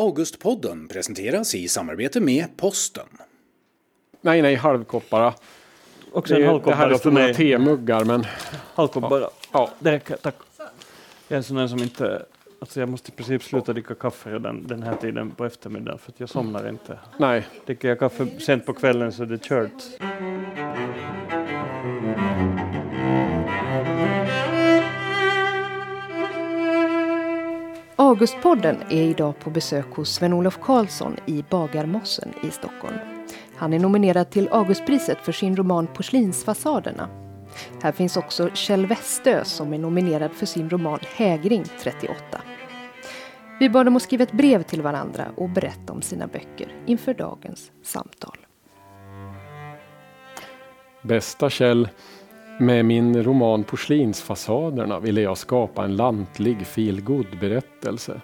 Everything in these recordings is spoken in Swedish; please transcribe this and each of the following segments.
Augustpodden presenteras i samarbete med Posten. Nej, nej, halvkoppara. Också Det, en är- det här är för mig. temuggar, men Halvkoppare. ja. Det räcker, tack. Jag är en sån där som inte... Alltså jag måste i princip sluta dricka kaffe redan den här tiden på eftermiddagen för att jag somnar inte. Nej, Dricker jag kaffe sent på kvällen så är det kört. Augustpodden är idag på besök hos Sven-Olof Karlsson i Bagarmossen i Stockholm. Han är nominerad till Augustpriset för sin roman Porslinsfasaderna. Här finns också Kjell Westö som är nominerad för sin roman Hägring 38. Vi bad dem att skriva ett brev till varandra och berätta om sina böcker inför dagens samtal. bästa Kjell. Med min roman Porslinsfasaderna ville jag skapa en lantlig feelgood-berättelse.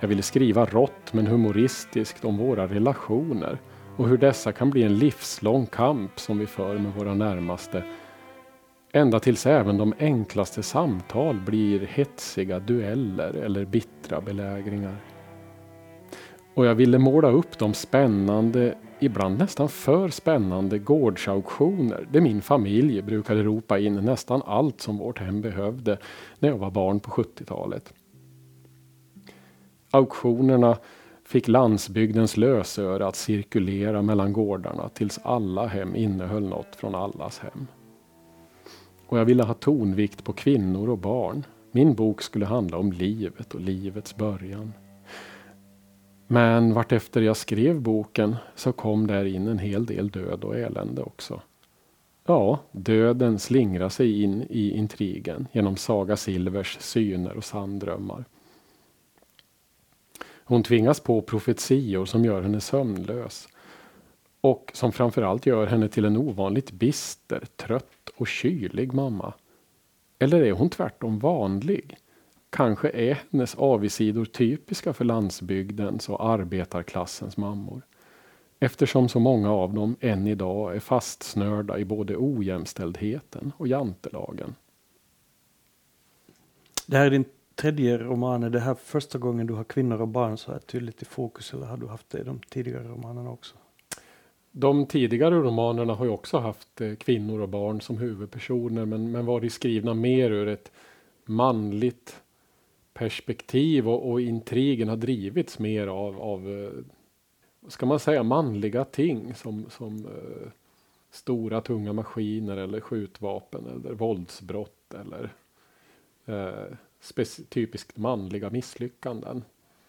Jag ville skriva rått men humoristiskt om våra relationer och hur dessa kan bli en livslång kamp som vi för med våra närmaste. Ända tills även de enklaste samtal blir hetsiga dueller eller bittra belägringar. Och jag ville måla upp de spännande, ibland nästan för spännande gårdsauktioner där min familj brukade ropa in nästan allt som vårt hem behövde när jag var barn på 70-talet. Auktionerna fick landsbygdens lösöre att cirkulera mellan gårdarna tills alla hem innehöll något från allas hem. Och jag ville ha tonvikt på kvinnor och barn. Min bok skulle handla om livet och livets början. Men vartefter jag skrev boken så kom där in en hel del död och elände också. Ja, döden slingrar sig in i intrigen genom Saga Silvers syner och sanddrömmar. Hon tvingas på profetior som gör henne sömnlös och som framförallt gör henne till en ovanligt bister, trött och kylig mamma. Eller är hon tvärtom vanlig? Kanske är hennes avigsidor typiska för landsbygdens och arbetarklassens mammor. Eftersom så många av dem än idag är fastsnörda i både ojämställdheten och jantelagen. Det här är din tredje roman. Är det här första gången du har kvinnor och barn så här tydligt i fokus eller har du haft det i de tidigare romanerna också? De tidigare romanerna har ju också haft eh, kvinnor och barn som huvudpersoner men, men varit skrivna mer ur ett manligt perspektiv och, och intrigen har drivits mer av, av eh, ska man säga, manliga ting som, som eh, stora tunga maskiner eller skjutvapen eller våldsbrott eller eh, typiskt manliga misslyckanden.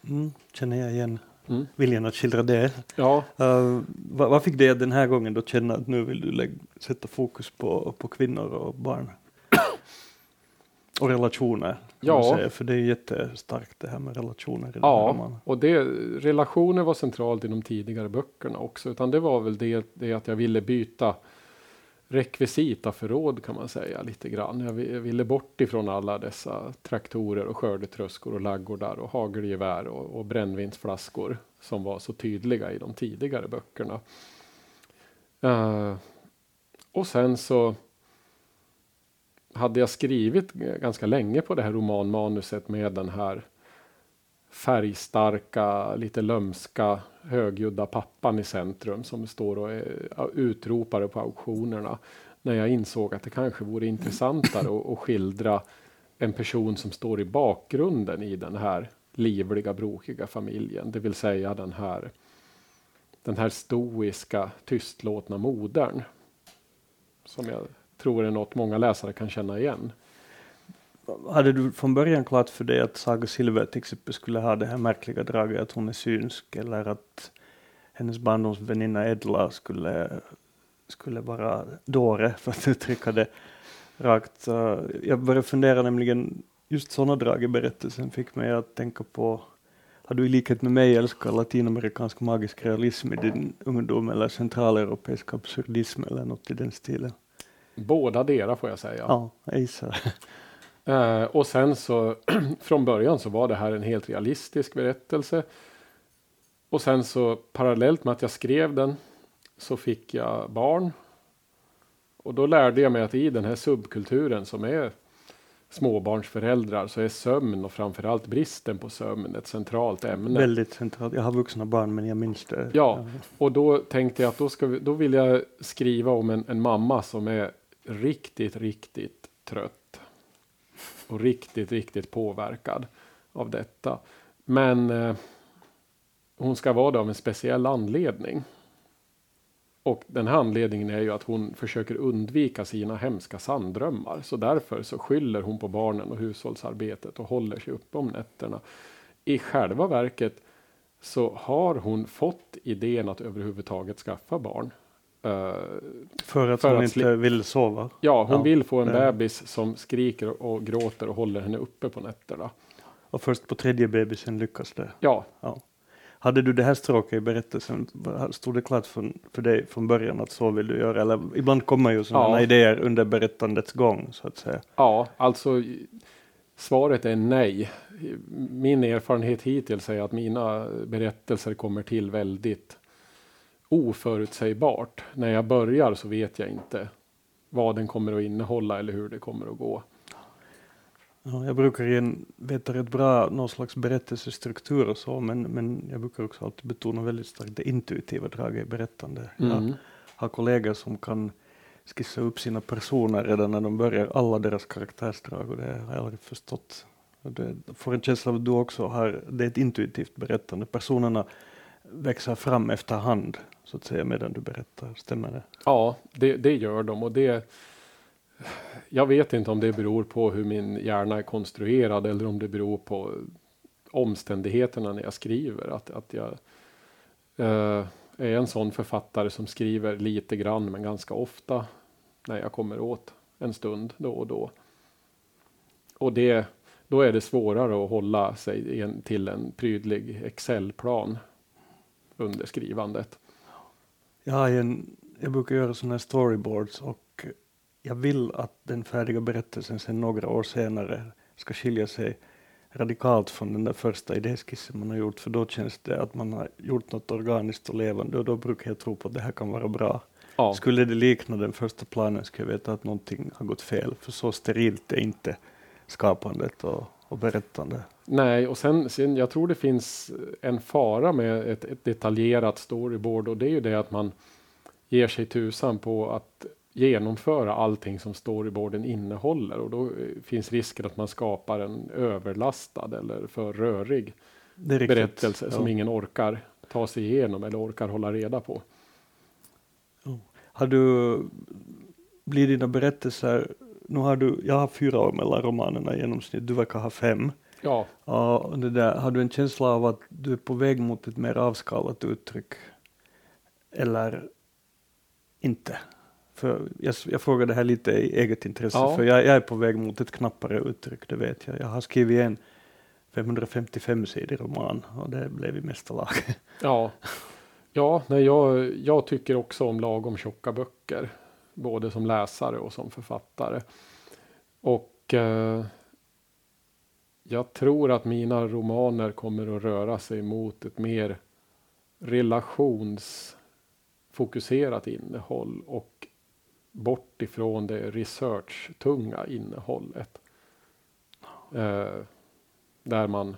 Mm, känner jag igen Mm. viljan att skildra det. Ja, Uh, vad, vad fick att den här gången då känna att nu vill du sätta fokus på, på kvinnor och barn? Och relationer. Ja. säga, för det är jättestarkt det här med relationer i Ja, romanen. och det, relationer var centralt i de tidigare böckerna också. Utan det var väl det, det att jag ville byta rekvisita förråd kan man säga lite grann. Jag jag ville bort ifrån alla dessa traktorer och skördetröskor och laggårdar och hagelgevär och, och brännvinsflaskor som var så tydliga i de tidigare böckerna. Eh, och sen så hade jag skrivit ganska länge på det här romanmanuset med den här färgstarka, lite lömska, högljudda pappan i centrum som står och utropar på auktionerna. När jag insåg att det kanske vore intressantare att, att skildra en person som står i bakgrunden i den här livliga, brokiga familjen. Det vill säga den här, den här stoiska, tystlåtna modern. Som jag tror är något många läsare kan känna igen. Hade du från början klart för dig att Saga Silver till exempel skulle ha det här märkliga draget att hon är synsk eller att hennes barndomsväninna Edla skulle, skulle vara dåre för att uttrycka det rakt. Jag började fundera nämligen, just sådana drag i berättelsen fick mig att tänka på har du i likhet med mig älskat latinamerikansk magisk realism i din ungdom eller centraleuropeisk absurdism eller något i den stilen? Båda dera får jag säga. Ja, jag gissar. Eh, och sen så från början så var det här en helt realistisk berättelse. Och sen så parallellt med att jag skrev den så fick jag barn. Och då lärde jag mig att i den här subkulturen som är småbarnsföräldrar så är sömn och framförallt bristen på sömn ett centralt ämne. Väldigt centralt. Jag har vuxna barn men jag minns det. Ja, och då tänkte jag att då, ska vi, då vill jag skriva om en, en mamma som är riktigt, riktigt trött. Och riktigt, riktigt påverkad av detta. Men eh, hon ska vara det av en speciell anledning. Och den här anledningen är ju att hon försöker undvika sina hemska sanddrömmar. Så därför så skyller hon på barnen och hushållsarbetet och håller sig uppe om nätterna. I själva verket så har hon fått idén att överhuvudtaget skaffa barn. För att för hon att inte vill sova? Ja, hon ja, vill få en det. bebis som skriker och gråter och håller henne uppe på nätterna. Och först på tredje bebisen lyckas det? Ja. ja. Hade du det här stråket i berättelsen, stod det klart för, för dig från början att så vill du göra? Eller ibland kommer ju sådana ja. idéer under berättandets gång så att säga. Ja, alltså svaret är nej. Min erfarenhet hittills är att mina berättelser kommer till väldigt oförutsägbart. När jag börjar så vet jag inte vad den kommer att innehålla eller hur det kommer att gå. Ja, jag brukar igen veta rätt bra någon slags berättelsestruktur och så, men, men jag brukar också alltid betona väldigt starkt det intuitiva draget i berättande. Mm. Jag har kollegor som kan skissa upp sina personer redan när de börjar, alla deras karaktärsdrag och det har jag aldrig förstått. Det får en känsla av att du också har, det är ett intuitivt berättande. Personerna växer fram efterhand så att säga medan du berättar, stämmer det? Ja, det, det gör de och det jag vet inte om det beror på hur min hjärna är konstruerad eller om det beror på omständigheterna när jag skriver. Att, att jag eh, är en sån författare som skriver lite grann men ganska ofta när jag kommer åt en stund då och då. Och det, då är det svårare att hålla sig en, till en prydlig Excel-plan under skrivandet. Jag, har en, jag brukar göra sådana här storyboards och jag vill att den färdiga berättelsen sen några år senare ska skilja sig radikalt från den där första idéskissen man har gjort, för då känns det att man har gjort något organiskt och levande och då brukar jag tro på att det här kan vara bra. Ja. Skulle det likna den första planen skulle jag veta att någonting har gått fel, för så sterilt är inte skapandet och, och berättande. Nej, och sen, sen jag tror det finns en fara med ett, ett detaljerat storyboard och det är ju det att man ger sig tusan på att genomföra allting som storyboarden innehåller och då eh, finns risken att man skapar en överlastad eller för rörig berättelse ja. som ingen orkar ta sig igenom eller orkar hålla reda på. Oh. Har du, blir dina berättelser, nu har du, jag har fyra år mellan romanerna i genomsnitt, du verkar ha fem. Ja. Uh, det där, har du en känsla av att du är på väg mot ett mer avskalat uttryck? Eller inte? För jag, jag frågar det här lite i eget intresse, ja. för jag, jag, är på väg mot ett knappare uttryck, det vet jag. Jag har skrivit en 555-sidig roman och det blev i mesta lag. Ja, ja nej, jag, jag tycker också om lagom tjocka böcker, både som läsare och som författare. Och eh, jag tror att mina romaner kommer att röra sig mot ett mer relationsfokuserat innehåll och bort ifrån det research-tunga innehållet. Eh, där, man,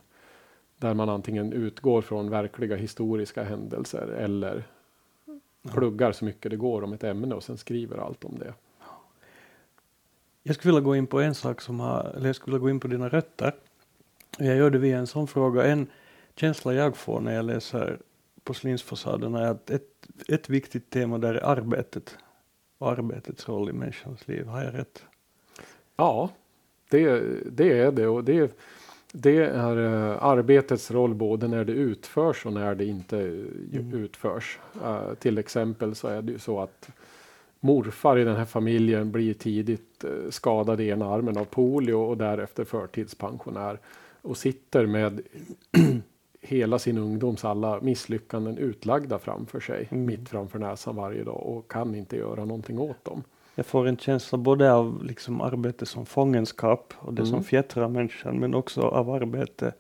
där man antingen utgår från verkliga historiska händelser eller pluggar så mycket det går om ett ämne och sen skriver allt om det. Jag skulle vilja gå in på en sak som har, eller jag skulle vilja gå in på dina rötter. Jag gör det via en sån fråga. En känsla jag får när jag läser porslinsfasaderna är att ett, ett viktigt tema där är arbetet och arbetets roll i människans liv. Har jag rätt? Ja, det, det är det. Och det, det är uh, arbetets roll både när det utförs och när det inte mm. utförs. Uh, till exempel så är det ju så att morfar i den här familjen blir tidigt skadad i ena armen av polio och därefter förtidspensionär och sitter med hela sin ungdoms alla misslyckanden utlagda framför sig, mm. mitt framför näsan varje dag och kan inte göra någonting åt dem. Jag får en känsla både av liksom arbete som fångenskap och det mm. som fjättrar människan, men också av arbete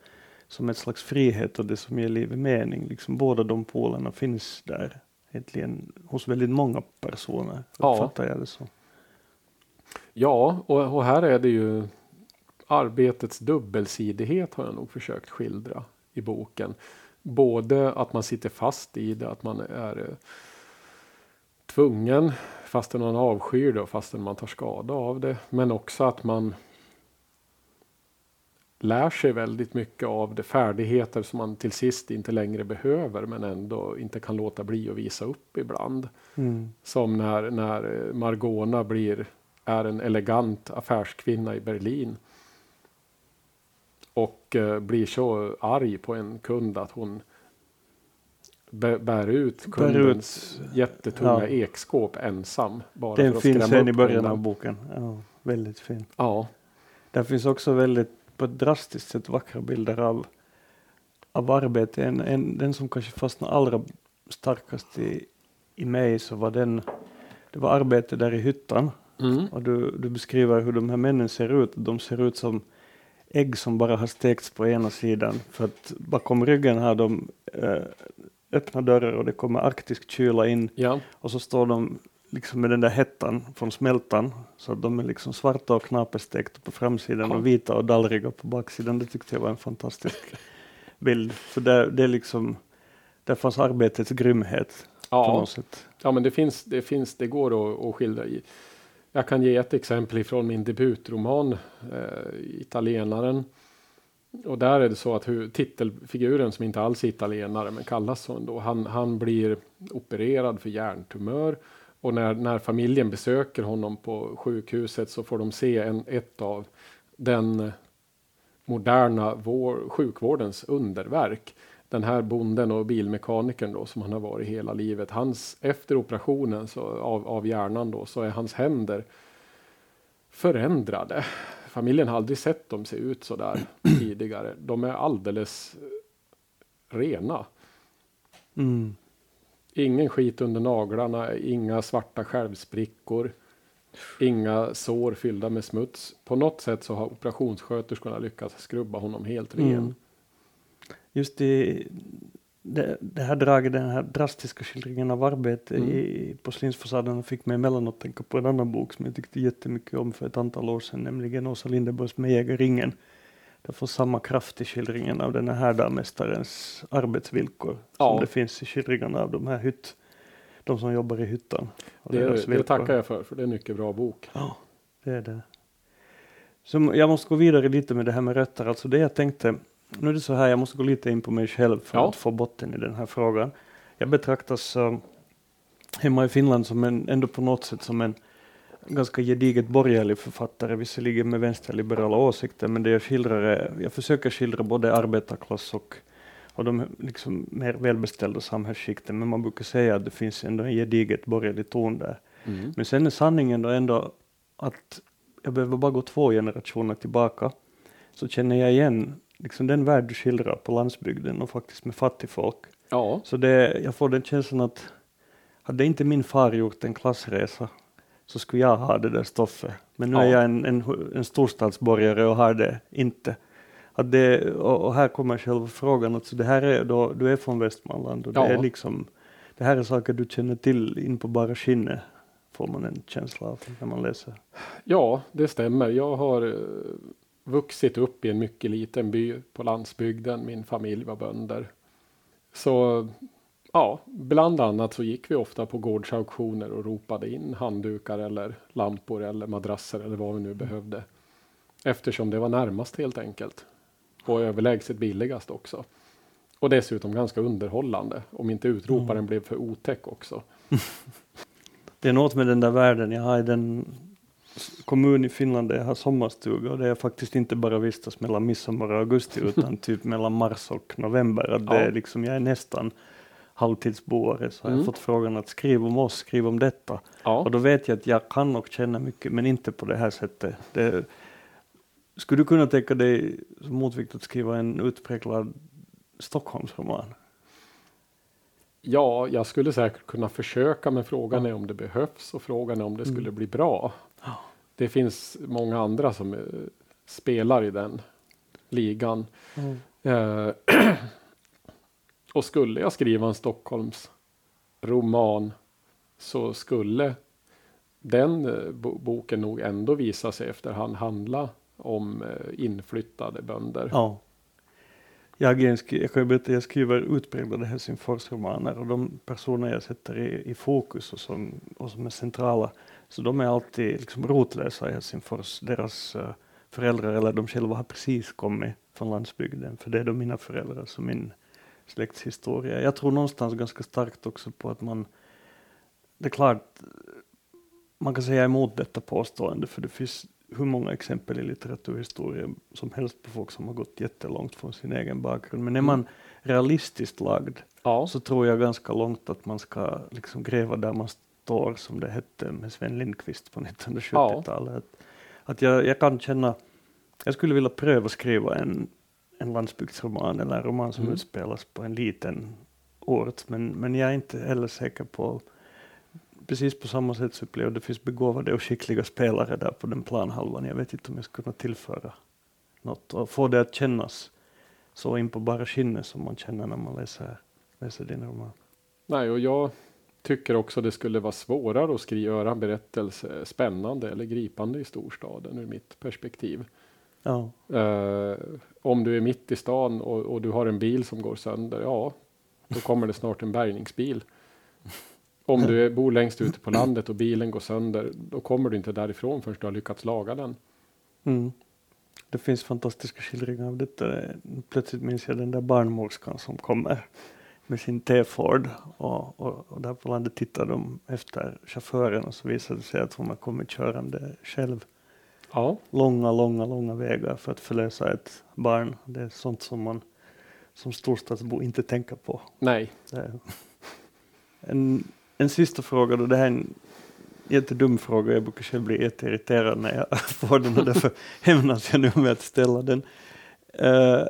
som ett slags frihet och det som ger livet mening. Liksom båda de polerna finns där egentligen hos väldigt många personer, uppfattar ja. jag det så. Ja, och, och här är det ju arbetets dubbelsidighet har jag nog försökt skildra i boken. Både att man sitter fast i det, att man är eh, tvungen fastän man avskyr det och fastän man tar skada av det. Men också att man lär sig väldigt mycket av det färdigheter som man till sist inte längre behöver men ändå inte kan låta bli att visa upp ibland. Mm. Som när, när Margona blir, är en elegant affärskvinna i Berlin. Och eh, blir så arg på en kund att hon bär ut kundens ut, jättetunga ja. ekskåp ensam. Bara Den för finns sen i början av boken. Ja, väldigt fin. Ja. Där finns också väldigt på ett drastiskt sätt vackra bilder av, av arbete. En, en, den som kanske fastnade allra starkast i, i mig så var den, det var arbete där i hyttan. Mm. Och du, du beskriver hur de här männen ser ut. De ser ut som ägg som bara har stekts på ena sidan. För att bakom ryggen har de eh, öppna dörrar och det kommer arktisk kyla in. Ja. Och så står de liksom med den där hettan från smältan. Så att de är liksom svarta och knaperstekta på framsidan ja. och vita och dallriga på baksidan. Det tyckte jag var en fantastisk bild. För det, det är liksom, där fanns arbetets grymhet. Ja, på något sätt. ja men det finns, det finns, det går att, att skildra i. Jag kan ge ett exempel ifrån min debutroman eh, Italienaren. Och där är det så att hur, titelfiguren som inte alls är italienare men kallas så ändå. Han, han blir opererad för hjärntumör och när, när familjen besöker honom på sjukhuset så får de se en, ett av den moderna vår, sjukvårdens underverk. Den här bonden och bilmekanikern då som han har varit hela livet. Hans, efter operationen så, av, av hjärnan då så är hans händer förändrade. Familjen har aldrig sett dem se ut så där tidigare. De är alldeles rena. Mm. Ingen skit under naglarna, inga svarta skärvsprickor, inga sår fyllda med smuts. På något sätt så har operationssköterskorna lyckats skrubba honom helt ren. Mm. Just i det, det, här draget, den här drastiska skildringen av arbete mm. i porslinsfasaden fick mig emellanåt tänka på en annan bok som jag tyckte jättemycket om för ett antal år sedan, nämligen Åsa Linderborgs Med jägarringen. Det får samma kraft i skildringen av den här härdarmästarens arbetsvillkor ja. som det finns i skildringarna av de här hytt, de som jobbar i hyttan. Det, det tackar jag för, för det är en mycket bra bok. Ja, det är det. Så jag måste gå vidare lite med det här med rötter. Alltså det jag tänkte, nu är det så här, jag måste gå lite in på mig själv för ja. att få botten i den här frågan. Jag betraktas uh, hemma i Finland som en, ändå på något sätt som en ganska gediget borgerlig författare, visserligen med vänsterliberala åsikter, men det jag skildrar är, jag försöker skildra både arbetarklass och, och de liksom mer välbeställda samhällsskikten, men man brukar säga att det finns ändå en gediget borgerlig ton där. Mm. Men sen är sanningen då ändå att jag behöver bara gå två generationer tillbaka, så känner jag igen liksom den värld du skildrar på landsbygden och faktiskt med fattigfolk. Ja. Så det, jag får den känslan att hade inte min far gjort en klassresa så skulle jag ha det där stoffet. Men nu ja. är jag en, en, en storstadsborgare och har det inte. Att det, och, och här kommer själva frågan, alltså det här är då, du är från Västmanland och det är liksom, det här är saker du känner till in på bara skinnet, får man en känsla av när man läser. Ja, det stämmer. Jag har uh, vuxit upp i en mycket liten by på landsbygden. Min familj var bönder. Så Ja, bland annat så gick vi ofta på gårdsauktioner och ropade in handdukar eller lampor eller madrasser eller vad vi nu behövde. Eftersom det var närmast helt enkelt. Och överlägset billigast också. Och dessutom ganska underhållande. Om inte utroparen mm. blev för otäck också. det är något med den där världen. Jag har den kommun i Finland där jag har sommarstuga och det är faktiskt inte bara vistas mellan midsommar och augusti utan typ mellan mars och november. Att det är liksom, jag är nästan halvtidsboare så har mm. jag fått frågan att skriva om oss, skriv om detta. Ja. Och då vet jag att jag kan och känner mycket men inte på det här sättet. Det, skulle du kunna tänka dig som motvikt att skriva en utpräglad Stockholmsroman? Ja, jag skulle säkert kunna försöka men frågan är om det behövs och frågan är om det skulle mm. bli bra. Det finns många andra som uh, spelar i den ligan. Mm. Uh, Och skulle jag skriva en Stockholms roman så skulle den eh, boken nog ändå visa sig efterhand handla om eh, inflyttade bönder. Ja. Jag, jag kan berätta, jag skriver utpräglade Helsingforsromaner och de personer jag sätter i, i fokus och som, och som är centrala, så de är alltid liksom rotlösa i Helsingfors. Deras uh, föräldrar eller de själva har precis kommit från landsbygden, för det är då mina föräldrar som min släktshistoria. Jag tror någonstans ganska starkt också på att man, det är klart, man kan säga emot detta påstående, för det finns hur många exempel i litteraturhistoria som helst på folk som har gått jättelångt från sin egen bakgrund. Men är man realistiskt lagd Ja, så tror jag ganska långt att man ska liksom gräva där man står, som det hette med Sven Lindqvist på 1970-talet. Att, att jag, jag kan känna, jag skulle vilja pröva skriva en, en landsbygdsroman eller en roman som Mm. utspelas på en liten ort, men, men jag är inte heller säker på Precis på samma sätt så att det finns begåvade och skickliga spelare där på den planhalvan. Jag vet inte om jag skulle kunna tillföra något och få det att kännas så in på bara skinnet som man känner när man läser, läser din roman. nej, och jag tycker också det skulle vara svårare att skriva, göra en berättelse spännande eller gripande i storstaden ur mitt perspektiv. Ja, Eh, om du är mitt i stan och, och du har en bil som går sönder, ja, då kommer det snart en bärgningsbil. Om du bor längst ute på landet och bilen går sönder, då kommer du inte därifrån förrän du har lyckats laga den. mm. Det finns fantastiska skildringar av detta. Plötsligt minns jag den där barnmorskan som kommer med sin T-Ford och, och, och där på landet tittar de efter chauffören och så visar det sig att hon har kommit körande själv. Ja, långa, långa, långa vägar för att förlösa ett barn. Det är sånt som man som storstadsbo inte tänker på. nej, är- En, en sista fråga då, det här är en jättedum fråga, jag brukar själv bli jätteirriterad när jag får den och därför hämnas jag nu med att ställa den. Eh,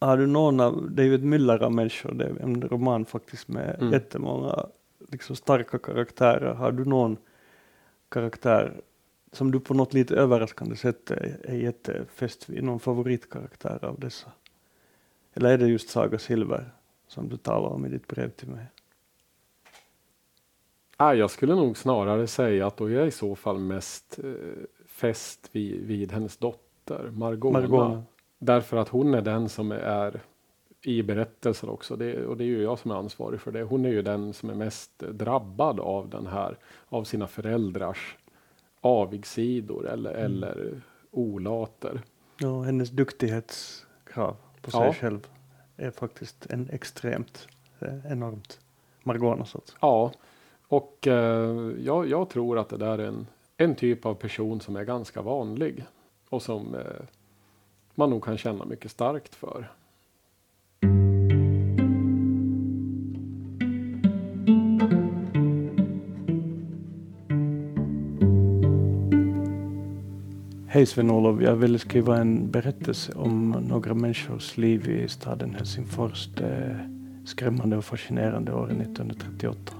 har du någon av, ett myller av människor, det är en roman faktiskt med Mm. jättemånga liksom starka karaktärer. Har du någon karaktär som du på något lite överraskande sätt är, är jättefäst vid, någon favoritkaraktär av dessa? Eller är det just Saga Silver som du talar om i ditt brev till mig? Ah, jag skulle nog snarare säga att då är jag i så fall mest eh, fäst vid, vid hennes dotter Margona. Margona. Därför att hon är den som är i berättelsen också. Det, och det är ju jag som är ansvarig för det. Hon är ju den som är mest drabbad av den här, av sina föräldrars avigsidor eller, Mm. eller olater. Ja, hennes duktighetskrav på sig Ja. själv är faktiskt en extremt eh, enormt. Margona. Ja, och eh, jag, jag tror att det där är en, en typ av person som är ganska vanlig och som eh, man nog kan känna mycket starkt för. Hej Sven-Olof, jag ville skriva en berättelse om några människors liv i staden Helsingfors. Det skrämmande och fascinerande året 1938.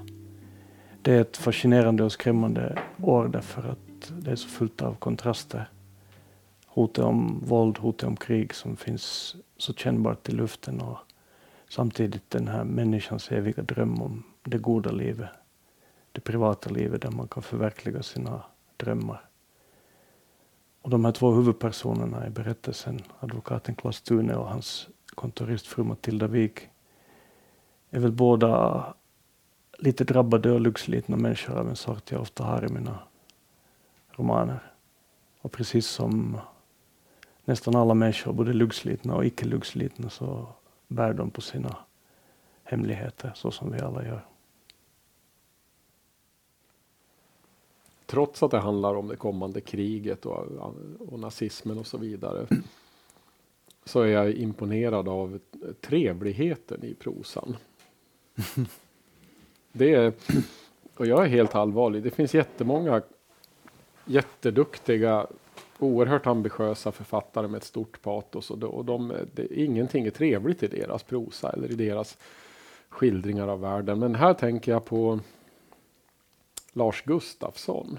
Det är ett fascinerande och skrämmande år därför att det är så fullt av kontraster. Hotet om våld, hotet om krig som finns så kännbart i luften och samtidigt den här människans eviga dröm om det goda livet. Det privata livet där man kan förverkliga sina drömmar. Och de här två huvudpersonerna i berättelsen, advokaten Klas Thune och hans kontoristfru Matilda Wik, är väl båda lite drabbade och luggslitna människor av en sort jag ofta har i mina romaner. Och precis som nästan alla människor, både luggslitna och icke luggslitna, så bär de på sina hemligheter, så som vi alla gör. Trots att det handlar om det kommande kriget och, och nazismen och så vidare. Så är jag imponerad av trevligheten i prosan. Det är, och jag är helt allvarlig. Det finns jättemånga jätteduktiga, oerhört ambitiösa författare med ett stort patos och, de, och de, det, ingenting är trevligt i deras prosa eller i deras skildringar av världen. Men här tänker jag på Lars Gustafsson.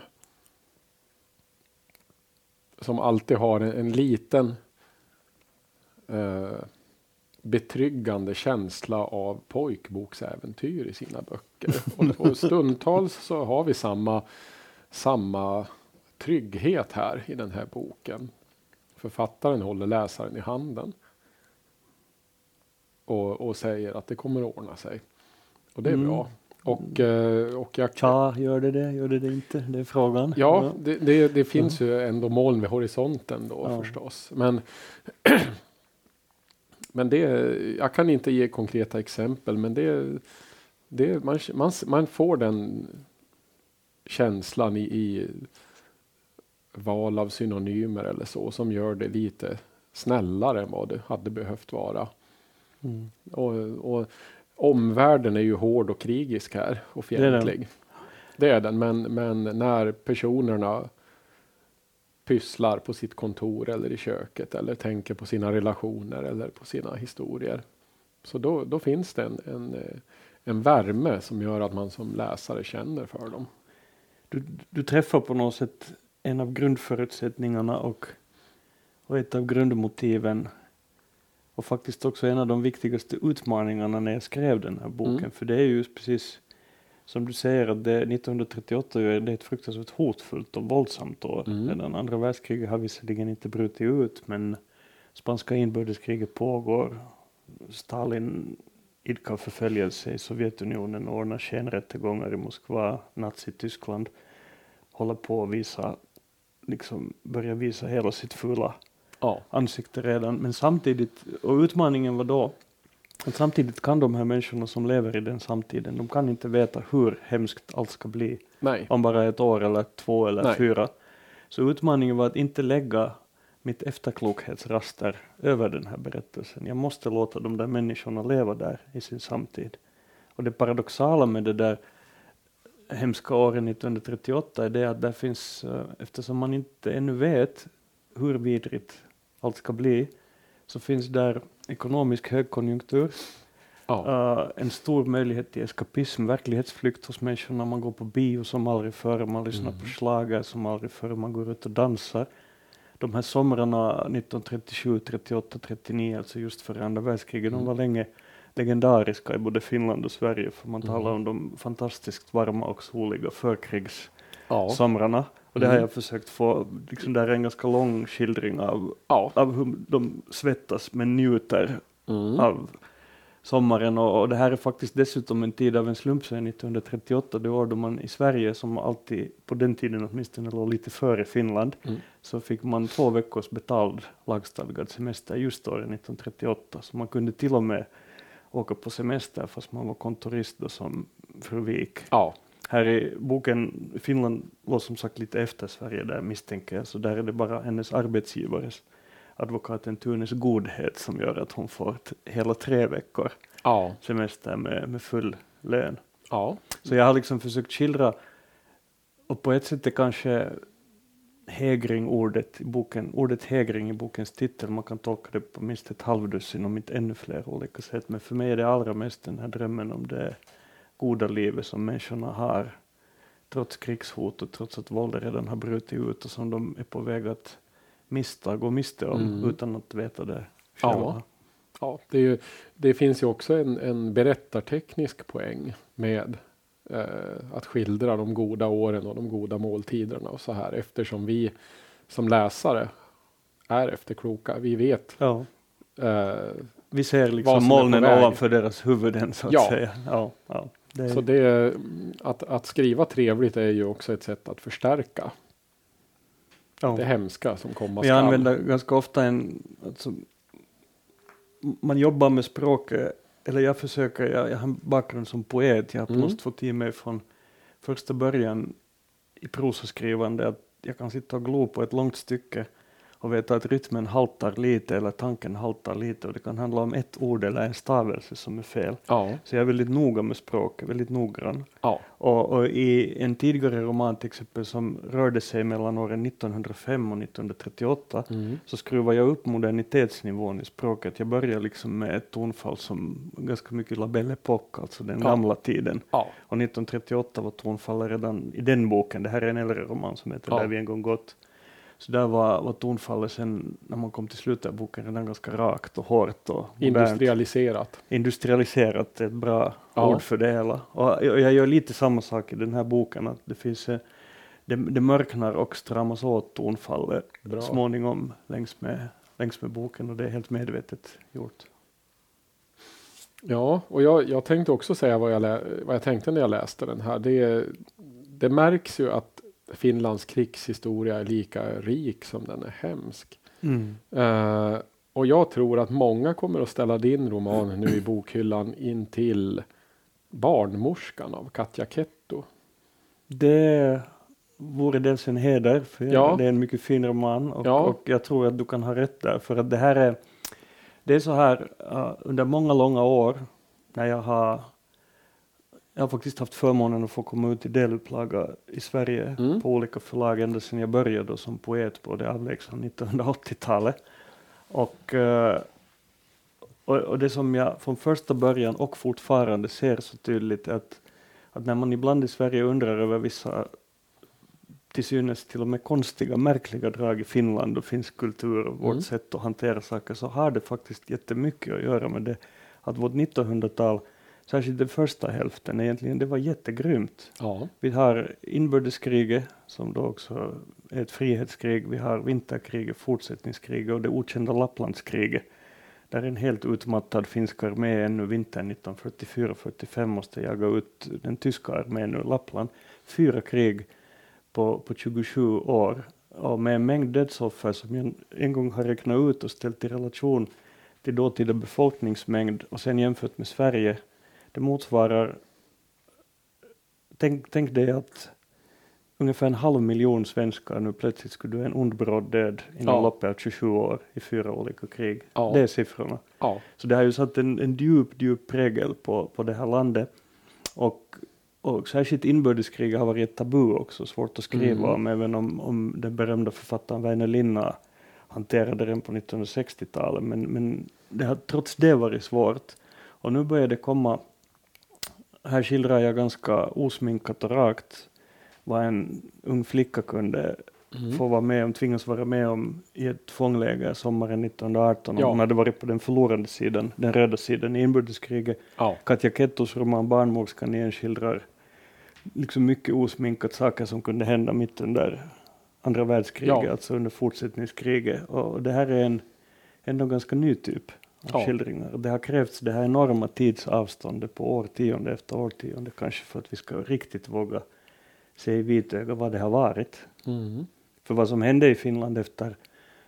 Som alltid har en, en liten eh, betryggande känsla av pojkboksäventyr i sina böcker. Och, och stundtals så har vi samma, samma trygghet här i den här boken. Författaren håller läsaren i handen. Och, och säger att det kommer att ordna sig. Och det är Mm. bra. Och, eh, och jag, Tja, gör det det? Gör det det inte? Det är frågan. Ja, det, det, det finns ju ändå moln vid horisonten då Ja. förstås. Men, men det, jag kan inte ge konkreta exempel, men det, det, man, man, man får den känslan i, i val av synonymer eller så som gör det lite snällare än vad det hade behövt vara. Mm. Och, och omvärlden är ju hård och krigisk här och Det är den. fientlig. Det är den, men, men när personerna pysslar på sitt kontor eller i köket eller tänker på sina relationer eller på sina historier. Så då, då finns det en, en, eh, en värme som gör att man som läsare känner för dem. Du, du träffar på något sätt en av grundförutsättningarna och, och ett av grundmotiven och faktiskt också en av de viktigaste utmaningarna när jag skrev den här boken. Mm. För det är ju precis som du säger det, 1938 är det ett fruktansvärt hotfullt och våldsamt år. Mm. Redan andra världskriget har visserligen inte brutit ut men spanska inbördeskriget pågår. Stalin idkar förföljelse i Sovjetunionen och ordnar skenrättegångar i Moskva, Nazityskland håller på att visa, liksom börja visa hela sitt fulla Ja, ansikte redan. Men samtidigt, och utmaningen var då, att samtidigt kan de här människorna som lever i den samtiden, de kan inte veta hur hemskt allt ska bli nej. om bara ett år eller två eller Nej. fyra. Så utmaningen var att inte lägga mitt efterklokhetsraster över den här berättelsen. Jag måste låta de där människorna leva där i sin samtid. Och det paradoxala med det där hemska året 1938 är det att där finns, eh, eftersom man inte ännu vet hur vidrigt allt ska bli, så finns där ekonomisk högkonjunktur, Ja, Uh, en stor möjlighet till eskapism, verklighetsflykt hos människorna. Man går på bio som aldrig förr, man lyssnar på schlager som aldrig förr, man går ut och dansar. De här somrarna 1937, 38, 39, alltså just före andra världskriget, de var länge legendariska i både Finland och Sverige, för man talar om de fantastiskt varma och soliga förkrigssomrarna. Och det har Mm. jag försökt få, liksom där är en ganska lång skildring av, ja. av hur de svettas men njuter Mm. av sommaren och, och det här är faktiskt dessutom en tid av en slump sedan 1938, det år då man i Sverige, som alltid på den tiden åtminstone låg lite före Finland, Mm. så fick man två veckors betald lagstadgad semester just året 1938, så man kunde till och med åka på semester fast man var kontorist då som fru Wik. ja. Här i boken, Finland låg som sagt lite efter Sverige där misstänker jag, så där är det bara hennes arbetsgivares advokaten Tunes godhet som gör att hon får hela tre veckor ja. semester med, med full lön. ja. Så jag har liksom försökt skildra, och på ett sätt är kanske hägring ordet i boken, ordet hägring i bokens titel, man kan tolka det på minst ett halvdussin om inte ännu fler olika sätt, men för mig är det allra mest den här drömmen om det goda livet som människorna har trots krigshot och trots att våldet redan har brutit ut och som de är på väg att mista, gå miste om Mm. utan att veta det Ja. själva. Ja, det, är ju, det finns ju också en, en berättarteknisk poäng med eh, att skildra de goda åren och de goda måltiderna och så här eftersom vi som läsare är efterkloka. Vi vet Ja. eh, Vi ser liksom molnen ovanför deras huvuden så att Ja. säga. Ja, ja. Det är, så det, att, att skriva trevligt är ju också ett sätt att förstärka ja. det hemska som komma Men jag skall. använder ganska ofta en, alltså, man jobbar med språket, eller jag försöker, jag, jag har en bakgrund som poet, jag har Mm. sätt fått i mig från första början i prosaskrivande att jag kan sitta och glo på ett långt stycke och veta att rytmen haltar lite eller tanken haltar lite och det kan handla om ett ord eller en stavelse som är fel. Ja, Så jag är väldigt noga med språket, väldigt noggrann. ja, Och, och i en tidigare roman till exempel som rörde sig mellan åren 1905 och 1938 mm. så skruvar jag upp modernitetsnivån i språket. Jag börjar liksom med ett tonfall som ganska mycket la belle époque, alltså den Ja. gamla tiden. ja, Och 1938 var tonfallet redan i den boken, det här är en äldre roman som heter. Där vi en gång gått. Så där var, var tonfallet sen, när man kom till slutet av boken, redan ganska rakt och hårt och modernt. industrialiserat. Industrialiserat är ett bra Ja. ord för det hela. Och jag, jag gör lite samma sak i den här boken, att det finns eh, det, det mörknar och stramas åt tonfallet Bra. småningom längs med, längs med boken och det är helt medvetet gjort. Ja, och jag, jag tänkte också säga vad jag, vad jag tänkte när jag läste den här. Det, det märks ju att Finlands krigshistoria är lika rik som den är hemsk. Eh, och jag tror att många kommer att ställa din roman nu i bokhyllan in till Barnmorskan av Katja Ketto. Det vore dels en heder, för Ja. det är en mycket fin roman och, Ja. och jag tror att du kan ha rätt där, för att det här är, det är så här uh, under många långa år när jag har, jag har faktiskt haft förmånen att få komma ut i delupplaga i Sverige Mm. på olika förlag ända sedan jag började som poet på det avlägsna 1980-talet. Och, eh, och, och det som jag från första början och fortfarande ser så tydligt är att, att när man ibland i Sverige undrar över vissa till synes till och med konstiga, märkliga drag i Finland och finsk kultur och vårt Mm. sätt att hantera saker så har det faktiskt jättemycket att göra med det att vårt 1900-tal, särskilt den första hälften egentligen, det var jättegrymt. Ja, Vi har inbördeskriget som då också är ett frihetskrig. Vi har vinterkriget, fortsättningskriget och det okända Lapplandskriget. Där en helt utmattad finsk armé ännu vintern 1944-45 måste jaga ut den tyska armén ur Lappland. Fyra krig på, på 27 år och med en mängd dödsoffer som jag en gång har räknat ut och ställt i relation till dåtida befolkningsmängd och sen jämfört med Sverige. Det motsvarar tänk, tänk dig att ungefär en halv miljon svenskar nu plötsligt skulle dö en ond bråd död inom Ja. loppet av 27 år i fyra olika krig. Ja. Det är siffrorna. ja, Så det har ju satt en, en djup, djup prägel på, på det här landet. Och, och särskilt inbördeskriget har varit ett tabu också, svårt att skriva Mm. om, även om, om den berömda författaren Väinö Linna hanterade den på 1960-talet. Men, men det har trots det varit svårt. Och nu börjar det komma, här skildrar jag ganska osminkat och rakt vad en ung flicka kunde mm. få vara med om, tvingas vara med om i ett fångläger sommaren 1918. Ja. Hon hade varit på den förlorande sidan, den röda sidan i inbördeskriget. ja, Katja Kettos roman Barnmorskan igen skildrar liksom mycket osminkat saker som kunde hända mitt under andra världskriget, Ja. alltså under fortsättningskriget. Och det här är en ändå ganska ny typ av Ja. skildringar. Det har krävts det här enorma tidsavståndet på årtionde efter årtionde kanske för att vi ska riktigt våga se i vitöga vad det har varit. mm. För vad som hände i Finland efter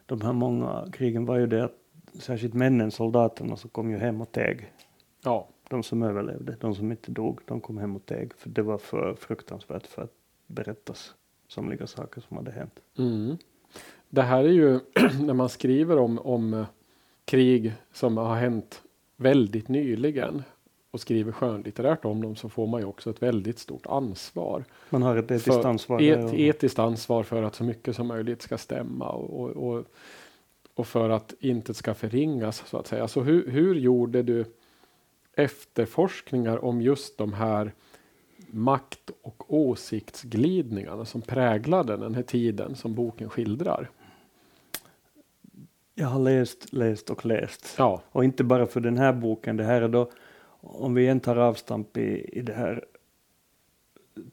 de här många krigen var ju det att särskilt männen, soldaterna, så kom ju hem och teg. ja, De som överlevde, de som inte dog, de kom hem och teg. För det var för fruktansvärt för att berättas somliga saker som hade hänt. Mm. Det här är ju när man skriver om, om krig som har hänt väldigt nyligen och skriver skönlitterärt om dem så får man ju också ett väldigt stort ansvar. Man har ett etiskt För- ansvar. där Et, och- etiskt ansvar för att så mycket som möjligt ska stämma och, och, och, och för att inte ska förringas så att säga. Så hur, hur gjorde du efterforskningar om just de här makt och åsiktsglidningarna som präglade den här tiden som boken skildrar? Jag har läst, läst och läst. Ja, Och inte bara för den här boken. Det här är då, om vi igen tar avstamp i, i det här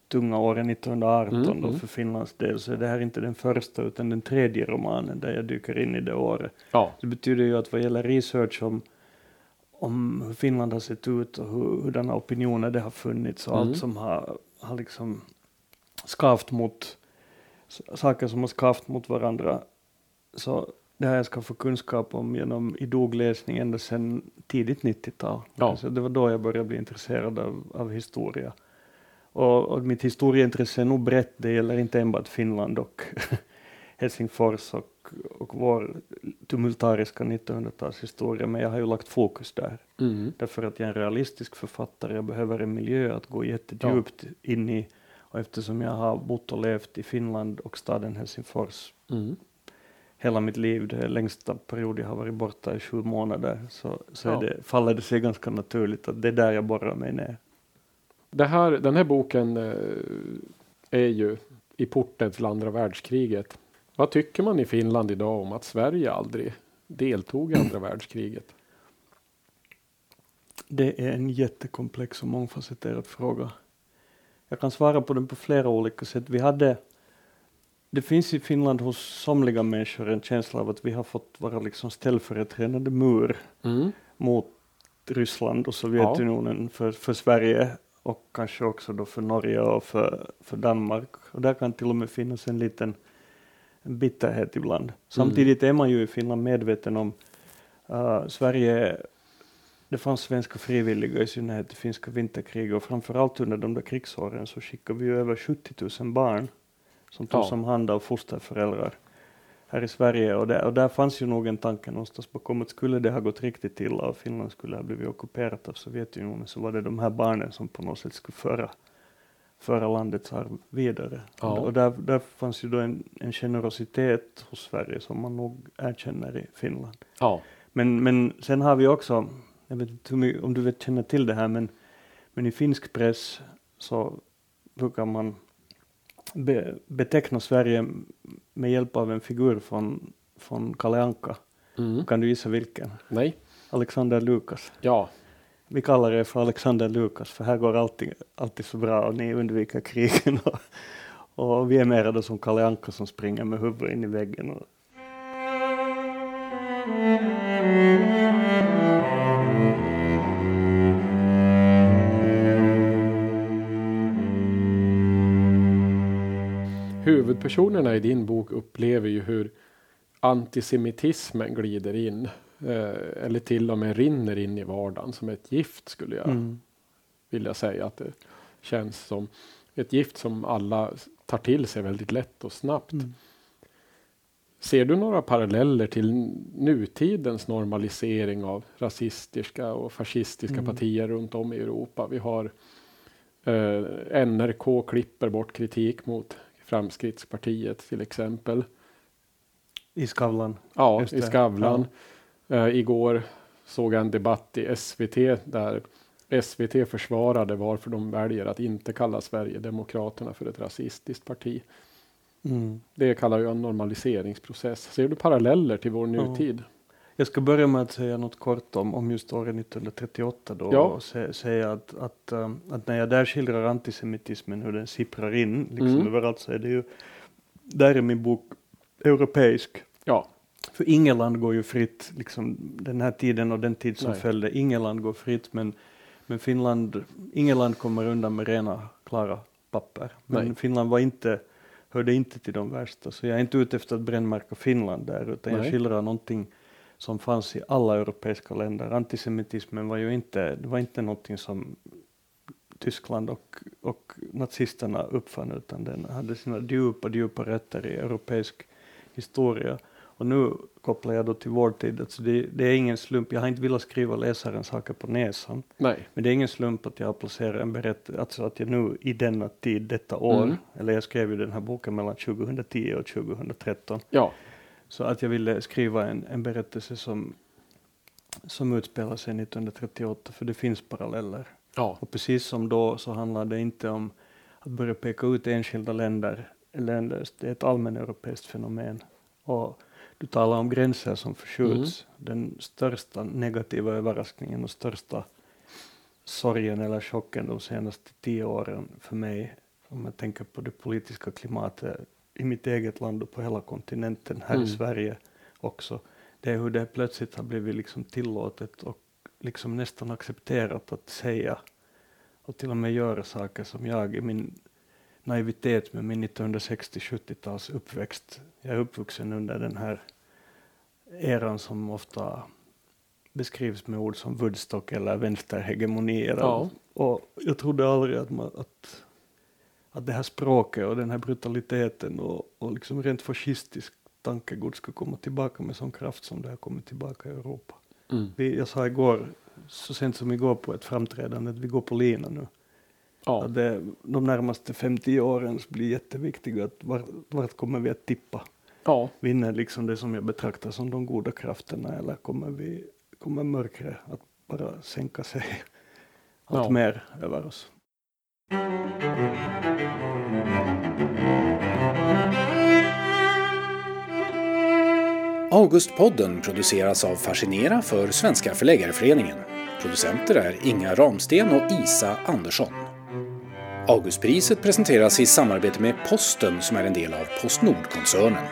tunga åren 1918 Mm, då mm. för Finlands del så är det här inte den första utan den tredje romanen där jag dyker in i det året. ja, Det betyder ju att vad gäller research om, om hur Finland har sett ut och hur, hurdana opinioner det har funnits och Mm. allt som har, har liksom skavt mot saker som har skavt mot varandra. Så det har jag skaffat kunskap om genom idogläsning ända sedan tidigt 90-tal. Ja. Så det var då jag började bli intresserad av, av historia. Och, och mitt historieintresse är nog brett, det gäller inte enbart Finland och Helsingfors och, och vår tumultariska 1900-talshistoria, men jag har ju lagt fokus där. mm, Därför att jag är en realistisk författare, jag behöver en miljö att gå jättedjupt in i. Och eftersom jag har bott och levt i Finland och staden Helsingfors mm. Hela mitt liv, det längsta period jag har varit borta i sju månader, så, så Ja. det, faller det sig ganska naturligt att det är där jag borrar mig ner. Det här, den här boken eh, är ju i porten till andra världskriget. Vad tycker man i Finland idag om att Sverige aldrig deltog i andra världskriget? Det är en jättekomplex och mångfacetterad fråga. Jag kan svara på den på flera olika sätt. Vi hade det finns i Finland hos somliga människor en känsla av att vi har fått vara liksom ställföreträdande mur Mm. mot Ryssland och Sovjetunionen för, för Sverige och kanske också då för Norge och för, för Danmark. Och där kan till och med finnas en liten en bitterhet ibland. Samtidigt är man ju i Finland medveten om uh, Sverige, det fanns svenska frivilliga i synnerhet i finska vinterkriget och framförallt under de där krigsåren så skickade vi ju över 70 000 barn som togs Ja. om hand av fosterföräldrar här i Sverige och där, och där fanns ju nog en tanke någonstans bakom att skulle det ha gått riktigt illa och Finland skulle ha blivit ockuperat av Sovjetunionen så var det de här barnen som på något sätt skulle föra, föra landets arv vidare. Ja. Och där, där fanns ju då en, en generositet hos Sverige som man nog erkänner i Finland. Ja. Men, men sen har vi också, jag vet inte om du vet, känner till det här, men, men i finsk press så brukar man be, beteckna Sverige med hjälp av en figur från, från Kalle Anka. Mm. Kan du gissa vilken? Nej. Alexander Lukas. Ja. Vi kallar er för Alexander Lukas, för här går allting alltid så bra och ni undviker krigen. Och, och vi är mera då som Kalle Anka som springer med huvudet in i väggen. Och, Huvudpersonerna i din bok upplever ju hur antisemitismen glider in. Eh, eller till och med rinner in i vardagen som ett gift skulle jag mm. vilja säga. Att det känns som ett gift som alla tar till sig väldigt lätt och snabbt. Mm. Ser du några paralleller till nutidens normalisering av rasistiska och fascistiska Mm. partier runt om i Europa? Vi har eh, NRK klipper bort kritik mot Framskrittspartiet till exempel. I Skavlan. Ja, i Skavlan. Eh, igår såg jag en debatt i SVT där SVT försvarade varför de väljer att inte kalla Sverigedemokraterna för ett rasistiskt parti. Mm. Det kallar jag en normaliseringsprocess. Ser du paralleller till vår Ja. Jag ska börja med att säga något kort om, om just året 1938 då Ja. och sä, säga att, att, um, att när jag där skildrar antisemitismen hur den sipprar in liksom Mm. överallt så är det ju, där är min bok europeisk. Ja, För inget land går ju fritt, liksom den här tiden och den tid som Nej. följde, inget land går fritt men, men Finland, inget land kommer undan med rena, klara papper. Men Nej. Finland var inte, hörde inte till de värsta, så jag är inte ute efter att brännmärka Finland där, utan jag Nej. skildrar någonting som fanns i alla europeiska länder. Antisemitismen var ju inte, det var inte någonting som Tyskland och, och nazisterna uppfann, utan den hade sina djupa, djupa rötter i europeisk historia. Och nu kopplar jag då till vår tid, alltså det, det är ingen slump, jag har inte velat skriva läsaren saker på näsan, nej, men det är ingen slump att jag placerar en berättelse, alltså att jag nu i denna tid, detta år, Mm. eller jag skrev ju den här boken mellan 2010 och 2013, ja, så att jag ville skriva en, en berättelse som, som utspelar sig 1938, för det finns paralleller. ja, Och precis som då så handlar det inte om att börja peka ut enskilda länder, länder det är ett allmäneuropeiskt fenomen. Och du talar om gränser som förskjuts. Den största negativa överraskningen och största sorgen eller chocken de senaste tio åren för mig, om jag tänker på det politiska klimatet i mitt eget land och på hela kontinenten, här Mm. i Sverige också, det är hur det plötsligt har blivit liksom tillåtet och liksom nästan accepterat att säga och till och med göra saker som jag i min naivitet med min 1960-70-tals uppväxt, jag är uppvuxen under den här eran som ofta beskrivs med ord som Woodstock eller vänsterhegemoni. Eller, Ja. Och jag trodde aldrig att, man, att, att det här språket och den här brutaliteten och, och liksom rent fascistisk tankegods skulle komma tillbaka med sån kraft som det har kommit tillbaka i Europa. mm. Vi, jag sa igår, så sent som igår på ett framträdande, att vi går på lina nu. ja, Att det, de närmaste 50 åren blir jätteviktiga. Att var, vart kommer vi att tippa? ja, Vinner liksom det som jag betraktar som de goda krafterna eller kommer, vi, kommer mörkret att bara sänka sig allt Ja. mer över oss? Augustpodden produceras av Fascinera för Svenska Förläggareföreningen. Producenter är Inga Ramsten och Isa Andersson. Augustpriset presenteras i samarbete med Posten som är en del av Postnordkoncernen.